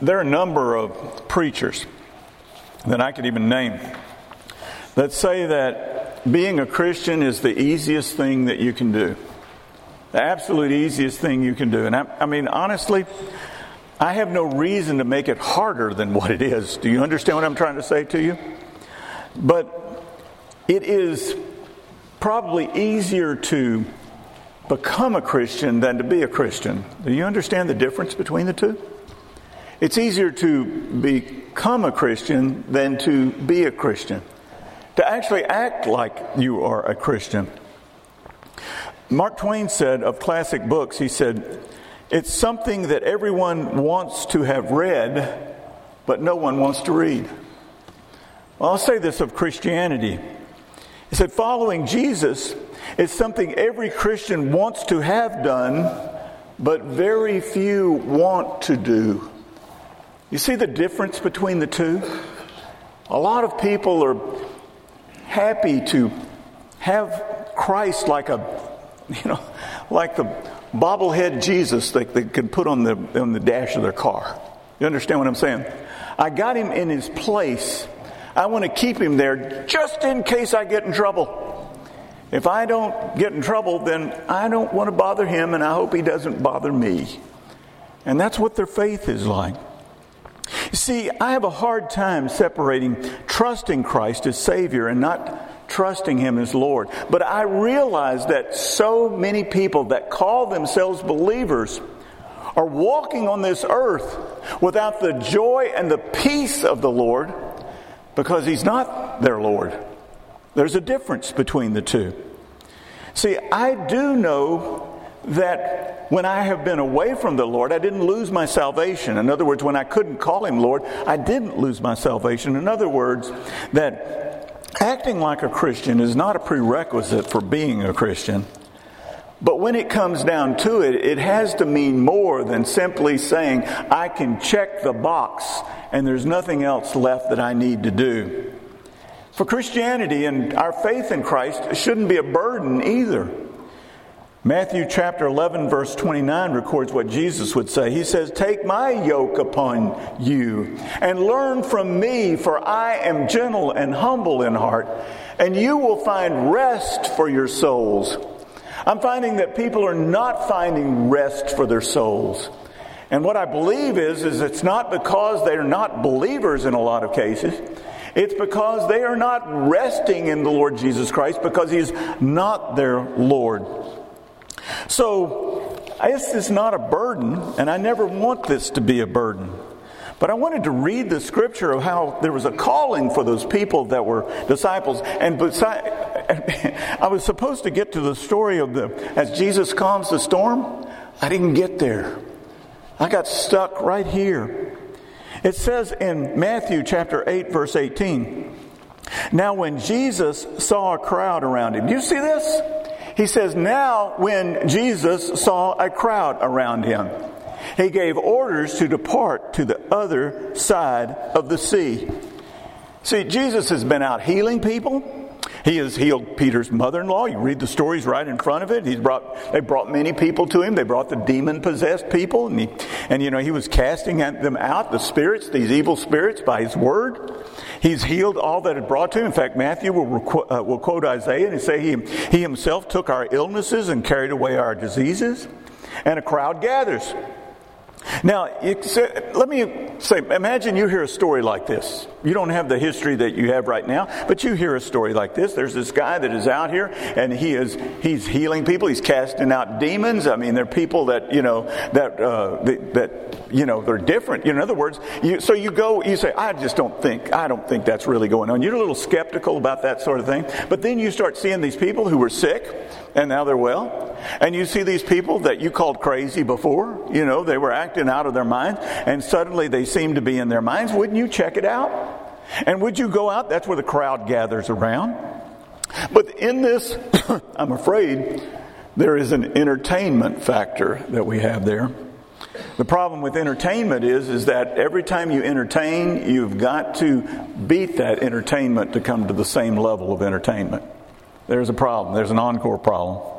There are a number of preachers that I could even name that say that being a Christian is the easiest thing that you can do. The absolute easiest thing you can do. And I, I mean, honestly, I have no reason to make it harder than what it is. Do you understand what I'm trying to say to you? But it is probably easier to become a Christian than to be a Christian. Do you understand the difference between the two? It's easier to become a Christian than to be a Christian. To actually act like you are a Christian. Mark Twain said of classic books, he said, it's something that everyone wants to have read, but no one wants to read. Well, I'll say this of Christianity. He said, following Jesus is something every Christian wants to have done, but very few want to do. You see the difference between the two? A lot of people are happy to have Christ like a, you know, like the bobblehead Jesus that they can put on the, on the dash of their car. You understand what I'm saying? I got him in his place. I want to keep him there just in case I get in trouble. If I don't get in trouble, then I don't want to bother him and I hope he doesn't bother me. And that's what their faith is like. See, I have a hard time separating trusting Christ as Savior and not trusting Him as Lord. But I realize that so many people that call themselves believers are walking on this earth without the joy and the peace of the Lord because He's not their Lord. There's a difference between the two. See, I do know that when I have been away from the Lord, I didn't lose my salvation. In other words, when I couldn't call him Lord, I didn't lose my salvation. In other words, that acting like a Christian is not a prerequisite for being a Christian. But when it comes down to it, it has to mean more than simply saying, I can check the box and there's nothing else left that I need to do. For Christianity and our faith in Christ shouldn't be a burden either. Matthew chapter 11, verse 29 records what Jesus would say. He says, Take my yoke upon you and learn from me, for I am gentle and humble in heart, and you will find rest for your souls. I'm finding that people are not finding rest for their souls. And what I believe is, is it's not because they're not believers in a lot of cases. It's because they are not resting in the Lord Jesus Christ because He's not their Lord. So, this is not a burden, and I never want this to be a burden. But I wanted to read the scripture of how there was a calling for those people that were disciples. And beside, I was supposed to get to the story of the, as Jesus calms the storm. I didn't get there. I got stuck right here. It says in Matthew chapter 8, verse 18. Now, when Jesus saw a crowd around him, do you see this? He says, Now, when Jesus saw a crowd around him, he gave orders to depart to the other side of the sea. See, Jesus has been out healing people. He has healed Peter's mother-in-law. You read the stories right in front of it. He's brought, they brought many people to him. They brought the demon-possessed people, and he, and you know, he was casting them out, the spirits, these evil spirits, by his word. He's healed all that had brought to him. In fact, Matthew will, uh, will quote Isaiah and say he, he himself took our illnesses and carried away our diseases. And a crowd gathers. Now, let me say, imagine you hear a story like this. You don't have the history that you have right now, but you hear a story like this. There's this guy that is out here and he is, he's healing people. He's casting out demons. I mean, they're people that, you know, that, uh, that, you know, they're different. in other words, you, so you go, you say, I just don't think, I don't think that's really going on. You're a little skeptical about that sort of thing. But then you start seeing these people who were sick and now they're well. And you see these people that you called crazy before, you know, they were acting out of their minds, and suddenly they seem to be in their minds. Wouldn't you check it out? And would you go out? That's where the crowd gathers around. But in this, I'm afraid, there is an entertainment factor that we have there. The problem with entertainment is, is that every time you entertain, you've got to beat that entertainment to come to the same level of entertainment. There's a problem. There's an encore problem.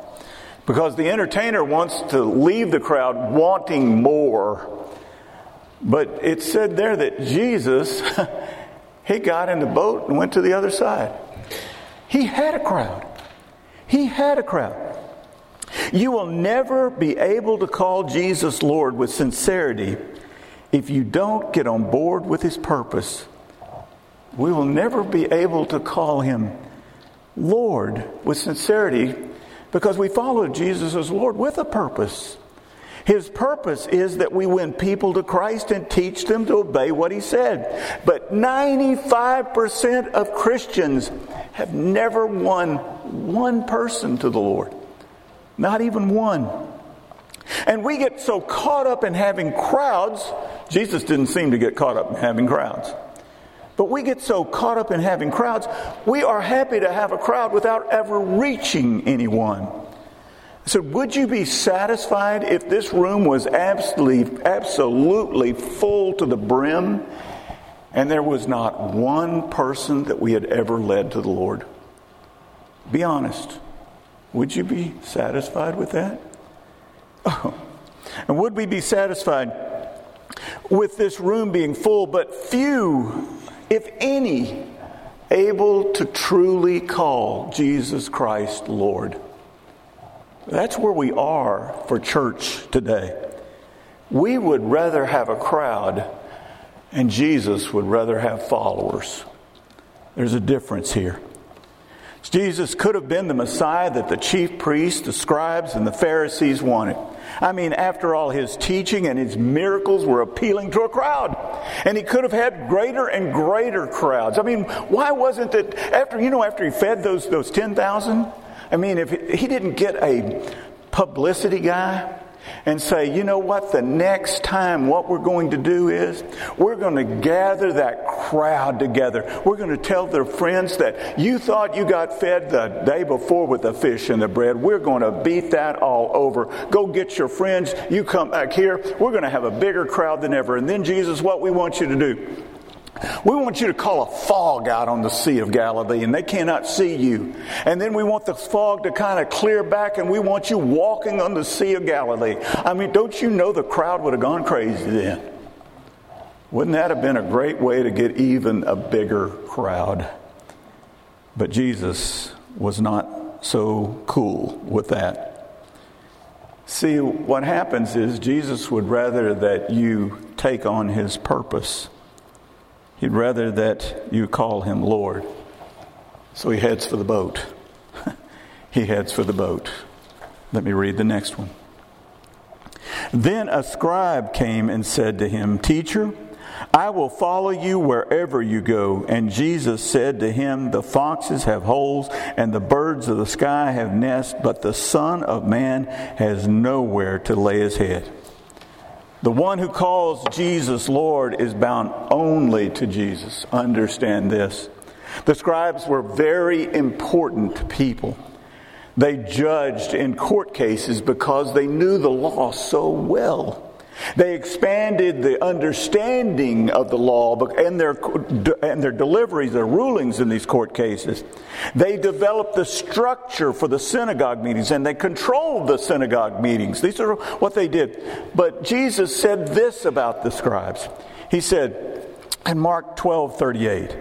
Because the entertainer wants to leave the crowd wanting more. But it said there that Jesus, he got in the boat and went to the other side. He had a crowd. He had a crowd. You will never be able to call Jesus Lord with sincerity if you don't get on board with his purpose. We will never be able to call him Lord with sincerity because we follow Jesus as Lord with a purpose. His purpose is that we win people to Christ and teach them to obey what He said. But 95% of Christians have never won one person to the Lord. Not even one. And we get so caught up in having crowds. Jesus didn't seem to get caught up in having crowds. But we get so caught up in having crowds, we are happy to have a crowd without ever reaching anyone. So, would you be satisfied if this room was absolutely, absolutely full to the brim and there was not one person that we had ever led to the Lord? Be honest. Would you be satisfied with that? Oh. And would we be satisfied with this room being full, but few, if any, able to truly call Jesus Christ Lord? That's where we are for church today. We would rather have a crowd, and Jesus would rather have followers. There's a difference here. Jesus could have been the Messiah that the chief priests, the scribes, and the Pharisees wanted. I mean, after all, his teaching and his miracles were appealing to a crowd. And he could have had greater and greater crowds. I mean, why wasn't it after, you know, after he fed those, those 10,000? I mean, if he didn't get a publicity guy and say, you know what, the next time what we're going to do is we're going to gather that crowd together. We're going to tell their friends that you thought you got fed the day before with the fish and the bread. We're going to beat that all over. Go get your friends. You come back here. We're going to have a bigger crowd than ever. And then, Jesus, what we want you to do we want you to call a fog out on the Sea of Galilee and they cannot see you. And then we want the fog to kind of clear back and we want you walking on the Sea of Galilee. I mean, don't you know the crowd would have gone crazy then? Wouldn't that have been a great way to get even a bigger crowd? But Jesus was not so cool with that. See, what happens is Jesus would rather that you take on his purpose He'd rather that you call him Lord. So he heads for the boat. he heads for the boat. Let me read the next one. Then a scribe came and said to him, Teacher, I will follow you wherever you go. And Jesus said to him, The foxes have holes, and the birds of the sky have nests, but the Son of Man has nowhere to lay his head. The one who calls Jesus Lord is bound only to Jesus. Understand this. The scribes were very important people. They judged in court cases because they knew the law so well. They expanded the understanding of the law and their, and their deliveries, their rulings in these court cases. They developed the structure for the synagogue meetings and they controlled the synagogue meetings. These are what they did. But Jesus said this about the scribes. He said in Mark 12 38,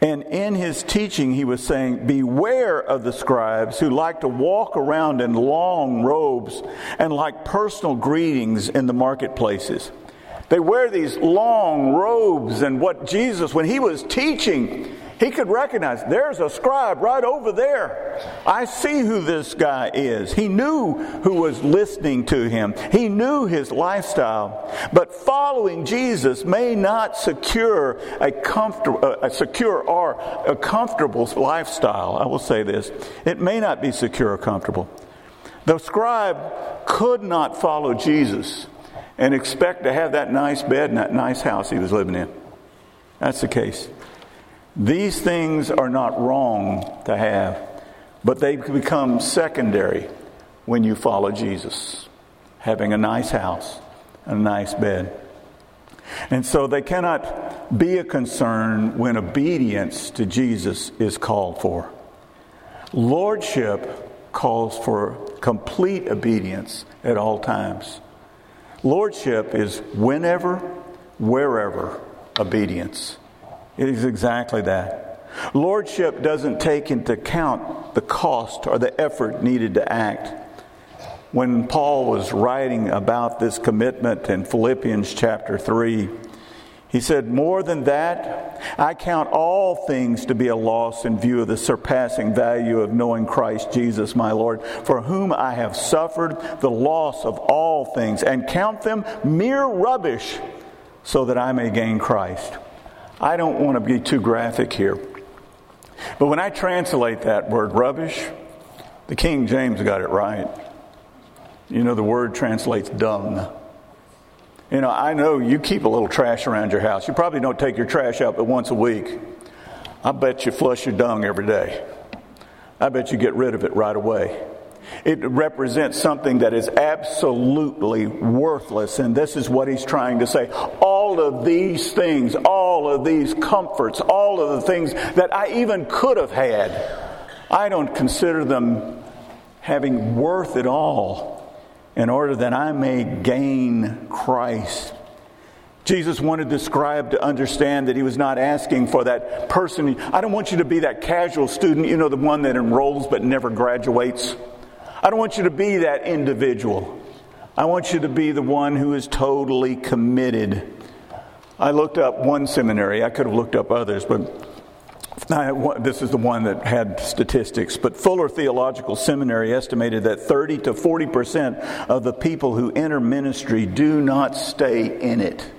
and in his teaching, he was saying, Beware of the scribes who like to walk around in long robes and like personal greetings in the marketplaces. They wear these long robes, and what Jesus, when he was teaching, he could recognize there's a scribe right over there. I see who this guy is. He knew who was listening to him, he knew his lifestyle. But following Jesus may not secure a, comfortable, uh, a secure or a comfortable lifestyle. I will say this it may not be secure or comfortable. The scribe could not follow Jesus and expect to have that nice bed and that nice house he was living in. That's the case. These things are not wrong to have, but they become secondary when you follow Jesus. Having a nice house, and a nice bed. And so they cannot be a concern when obedience to Jesus is called for. Lordship calls for complete obedience at all times. Lordship is whenever, wherever obedience. It is exactly that. Lordship doesn't take into account the cost or the effort needed to act. When Paul was writing about this commitment in Philippians chapter 3, he said, More than that, I count all things to be a loss in view of the surpassing value of knowing Christ Jesus my Lord, for whom I have suffered the loss of all things, and count them mere rubbish, so that I may gain Christ. I don't want to be too graphic here. But when I translate that word rubbish, the King James got it right. You know, the word translates dung. You know, I know you keep a little trash around your house. You probably don't take your trash out but once a week. I bet you flush your dung every day. I bet you get rid of it right away. It represents something that is absolutely worthless, and this is what he's trying to say. All of these things, all of these comforts, all of the things that I even could have had, I don't consider them having worth at all in order that I may gain Christ. Jesus wanted the scribe to understand that he was not asking for that person. I don't want you to be that casual student, you know, the one that enrolls but never graduates. I don't want you to be that individual. I want you to be the one who is totally committed. I looked up one seminary. I could have looked up others, but this is the one that had statistics, but Fuller Theological Seminary estimated that 30 to 40 percent of the people who enter ministry do not stay in it.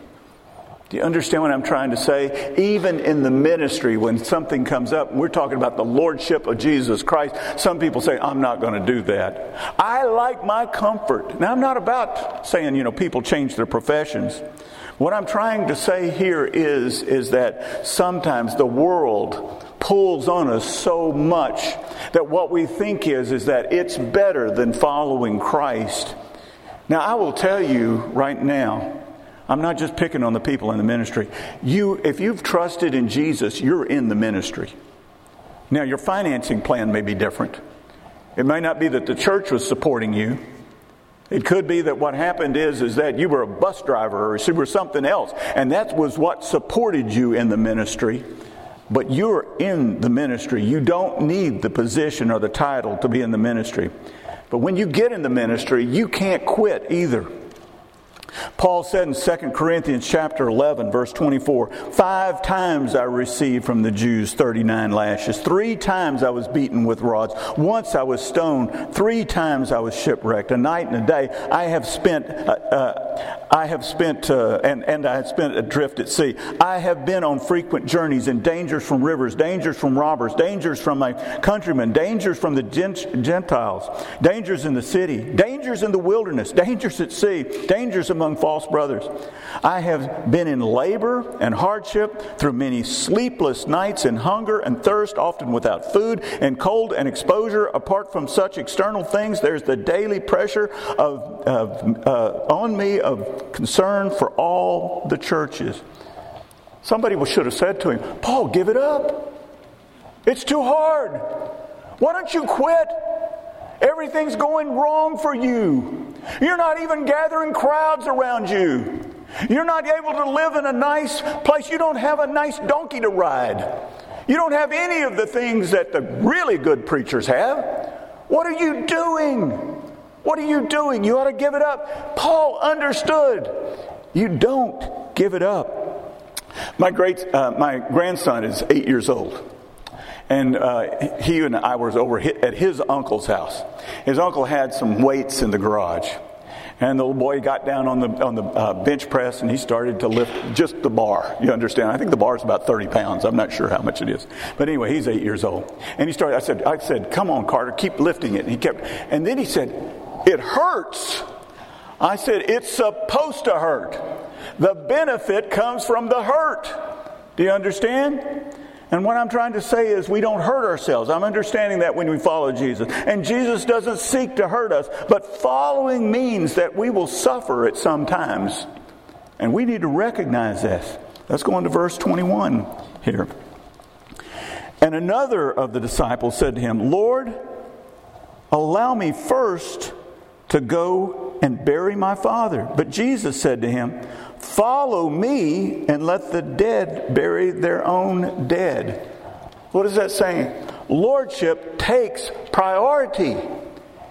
Do you understand what I'm trying to say? Even in the ministry, when something comes up, we're talking about the Lordship of Jesus Christ. Some people say, I'm not going to do that. I like my comfort. Now, I'm not about saying, you know, people change their professions. What I'm trying to say here is, is that sometimes the world pulls on us so much that what we think is, is that it's better than following Christ. Now, I will tell you right now, I'm not just picking on the people in the ministry. You, if you've trusted in Jesus, you're in the ministry. Now, your financing plan may be different. It may not be that the church was supporting you. It could be that what happened is, is that you were a bus driver or you were something else, and that was what supported you in the ministry. But you're in the ministry. You don't need the position or the title to be in the ministry. But when you get in the ministry, you can't quit either. Paul said in 2 Corinthians chapter 11 verse 24, five times I received from the Jews 39 lashes. Three times I was beaten with rods. Once I was stoned. Three times I was shipwrecked. A night and a day I have spent uh, uh, I have spent uh, and and I have spent adrift at sea. I have been on frequent journeys in dangers from rivers, dangers from robbers, dangers from my countrymen, dangers from the Gentiles, dangers in the city, dangers in the wilderness, dangers at sea, dangers among false brothers. I have been in labor and hardship through many sleepless nights in hunger and thirst, often without food and cold and exposure. Apart from such external things, there's the daily pressure of, of uh, on me of concern for all the churches. Somebody should have said to him, Paul, give it up. It's too hard. Why don't you quit? Everything's going wrong for you. You're not even gathering crowds around you. You're not able to live in a nice place. You don't have a nice donkey to ride. You don't have any of the things that the really good preachers have. What are you doing? What are you doing? You ought to give it up. Paul understood. You don't give it up. My great, uh, my grandson is eight years old and uh, he and I was over at his uncle's house. His uncle had some weights in the garage. And the little boy got down on the on the uh, bench press and he started to lift just the bar. You understand? I think the bar is about 30 pounds. I'm not sure how much it is, but anyway, he's eight years old. And he started. I said, I said, come on, Carter, keep lifting it. And he kept. And then he said, it hurts. I said, it's supposed to hurt. The benefit comes from the hurt. Do you understand? And what I'm trying to say is we don't hurt ourselves. I'm understanding that when we follow Jesus. And Jesus doesn't seek to hurt us, but following means that we will suffer at some times. And we need to recognize this. Let's go on to verse 21 here. And another of the disciples said to him, Lord, allow me first to go and bury my father. But Jesus said to him, Follow me and let the dead bury their own dead. What is that saying? Lordship takes priority.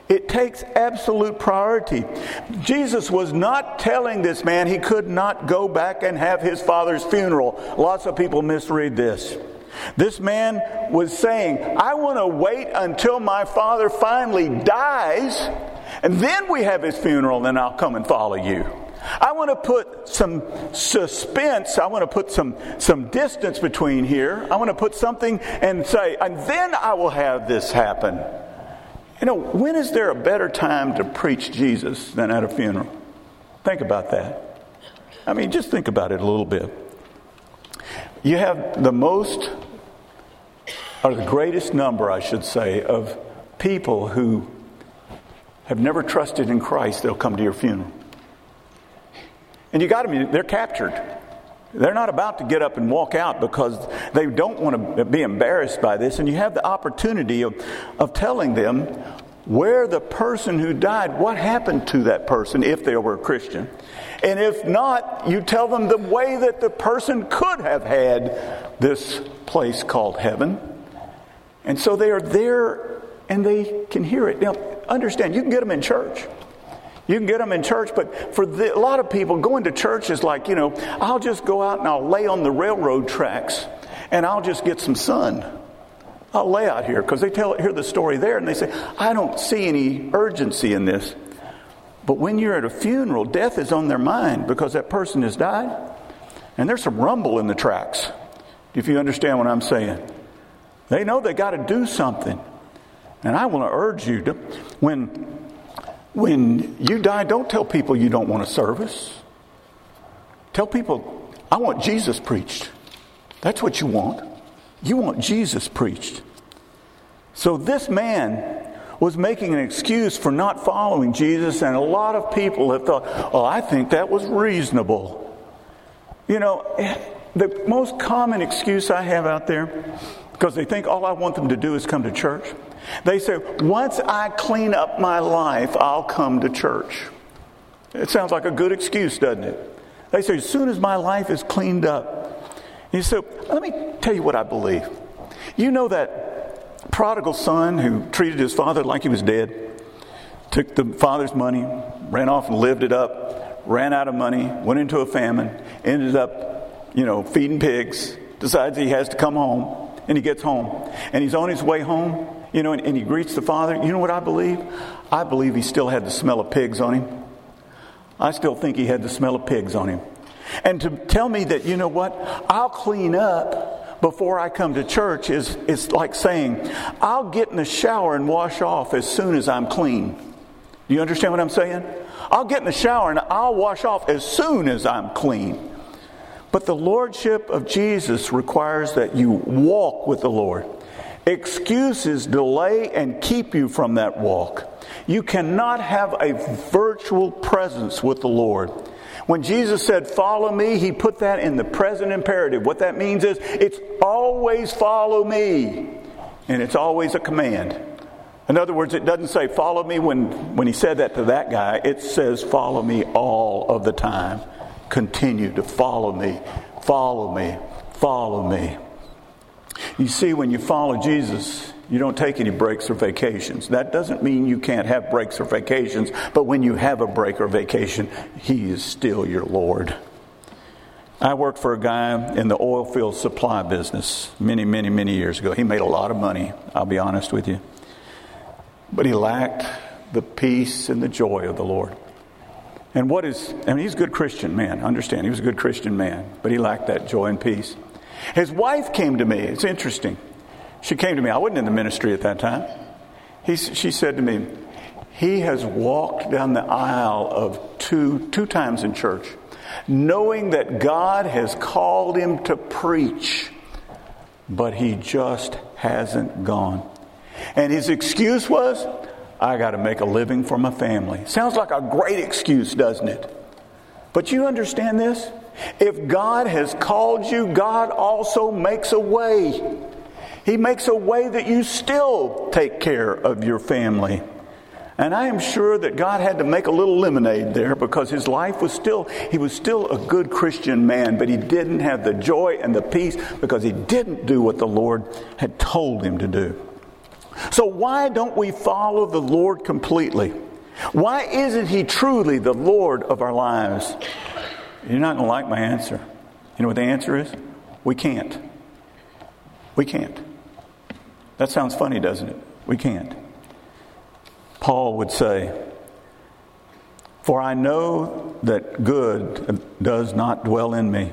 It takes absolute priority. Jesus was not telling this man he could not go back and have his father's funeral. Lots of people misread this. This man was saying, I want to wait until my father finally dies, and then we have his funeral, and then I'll come and follow you. I want to put some suspense, I want to put some, some distance between here. I want to put something and say, and then I will have this happen. You know, when is there a better time to preach Jesus than at a funeral? Think about that. I mean, just think about it a little bit. You have the most, or the greatest number, I should say, of people who have never trusted in Christ, they'll come to your funeral. And you got them, they're captured. They're not about to get up and walk out because they don't want to be embarrassed by this. And you have the opportunity of, of telling them where the person who died, what happened to that person if they were a Christian. And if not, you tell them the way that the person could have had this place called heaven. And so they are there and they can hear it. Now, understand, you can get them in church. You can get them in church, but for the, a lot of people, going to church is like, you know, I'll just go out and I'll lay on the railroad tracks and I'll just get some sun. I'll lay out here because they tell hear the story there and they say, I don't see any urgency in this. But when you're at a funeral, death is on their mind because that person has died. And there's some rumble in the tracks, if you understand what I'm saying. They know they got to do something. And I want to urge you to, when when you die, don't tell people you don't want a service. Tell people, I want Jesus preached. That's what you want. You want Jesus preached. So this man was making an excuse for not following Jesus, and a lot of people have thought, oh, I think that was reasonable. You know, the most common excuse I have out there, because they think all I want them to do is come to church, they say, once I clean up my life, I'll come to church. It sounds like a good excuse, doesn't it? They say, as soon as my life is cleaned up. You say, let me tell you what I believe. You know that prodigal son who treated his father like he was dead, took the father's money, ran off and lived it up, ran out of money, went into a famine, ended up, you know, feeding pigs, decides he has to come home, and he gets home. And he's on his way home, you know, and, and he greets the father. You know what I believe? I believe he still had the smell of pigs on him. I still think he had the smell of pigs on him. And to tell me that, you know what, I'll clean up before I come to church is, is like saying, I'll get in the shower and wash off as soon as I'm clean. Do you understand what I'm saying? I'll get in the shower and I'll wash off as soon as I'm clean. But the Lordship of Jesus requires that you walk with the Lord. Excuses delay and keep you from that walk. You cannot have a virtual presence with the Lord. When Jesus said, Follow me, he put that in the present imperative. What that means is it's always follow me, and it's always a command. In other words, it doesn't say follow me when, when he said that to that guy, it says follow me all of the time. Continue to follow me, follow me, follow me. You see, when you follow Jesus, you don't take any breaks or vacations. That doesn't mean you can't have breaks or vacations, but when you have a break or vacation, He is still your Lord. I worked for a guy in the oil field supply business many, many, many years ago. He made a lot of money, I'll be honest with you. But he lacked the peace and the joy of the Lord. And what is, I mean, he's a good Christian man, understand, he was a good Christian man, but he lacked that joy and peace. His wife came to me. It's interesting. She came to me. I wasn't in the ministry at that time. He, she said to me, He has walked down the aisle of two, two times in church, knowing that God has called him to preach, but he just hasn't gone. And his excuse was, I got to make a living for my family. Sounds like a great excuse, doesn't it? But you understand this? If God has called you, God also makes a way. He makes a way that you still take care of your family. And I am sure that God had to make a little lemonade there because his life was still, he was still a good Christian man, but he didn't have the joy and the peace because he didn't do what the Lord had told him to do. So, why don't we follow the Lord completely? Why isn't he truly the Lord of our lives? You're not going to like my answer. You know what the answer is? We can't. We can't. That sounds funny, doesn't it? We can't. Paul would say, For I know that good does not dwell in me.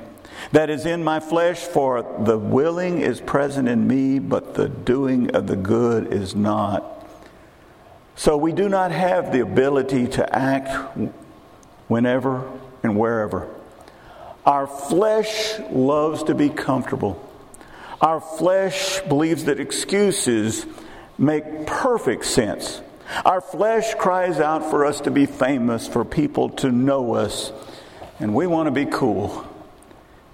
That is in my flesh, for the willing is present in me, but the doing of the good is not. So we do not have the ability to act whenever and wherever. Our flesh loves to be comfortable. Our flesh believes that excuses make perfect sense. Our flesh cries out for us to be famous, for people to know us, and we want to be cool.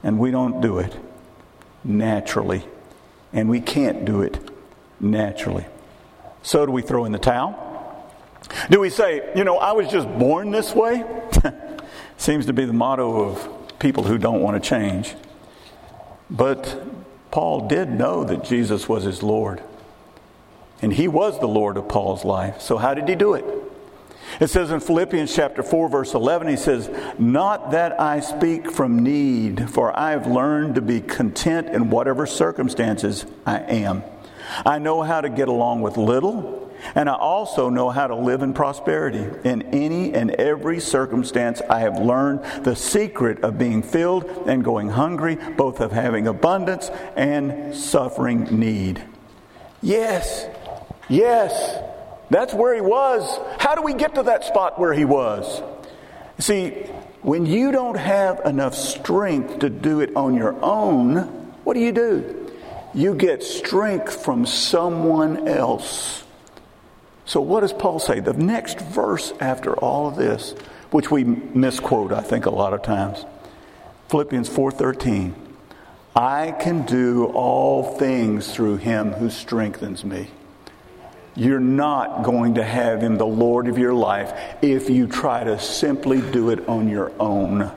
And we don't do it naturally. And we can't do it naturally. So do we throw in the towel? Do we say, you know, I was just born this way? Seems to be the motto of people who don't want to change. But Paul did know that Jesus was his Lord. And he was the Lord of Paul's life. So, how did he do it? It says in Philippians chapter 4, verse 11, he says, Not that I speak from need, for I have learned to be content in whatever circumstances I am. I know how to get along with little, and I also know how to live in prosperity. In any and every circumstance, I have learned the secret of being filled and going hungry, both of having abundance and suffering need. Yes, Yes, that's where he was. How do we get to that spot where he was? See, when you don't have enough strength to do it on your own, what do you do? You get strength from someone else. So what does Paul say? The next verse after all of this, which we misquote I think a lot of times. Philippians 4:13. I can do all things through him who strengthens me you're not going to have him the Lord of your life if you try to simply do it on your own.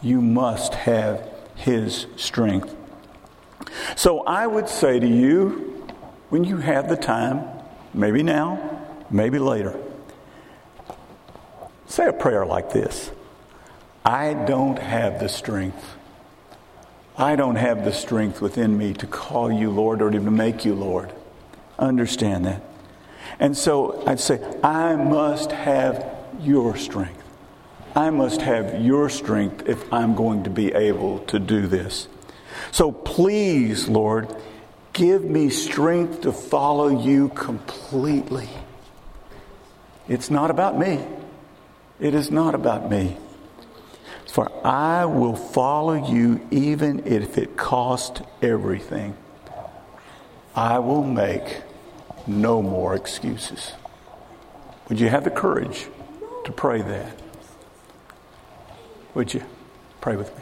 You must have his strength. So I would say to you, when you have the time, maybe now, maybe later, say a prayer like this I don't have the strength. I don't have the strength within me to call you Lord or to make you Lord understand that. And so I'd say, I must have your strength. I must have your strength if I'm going to be able to do this. So please, Lord, give me strength to follow you completely. It's not about me. It is not about me. For I will follow you even if it costs everything. I will make no more excuses. Would you have the courage to pray that? Would you pray with me?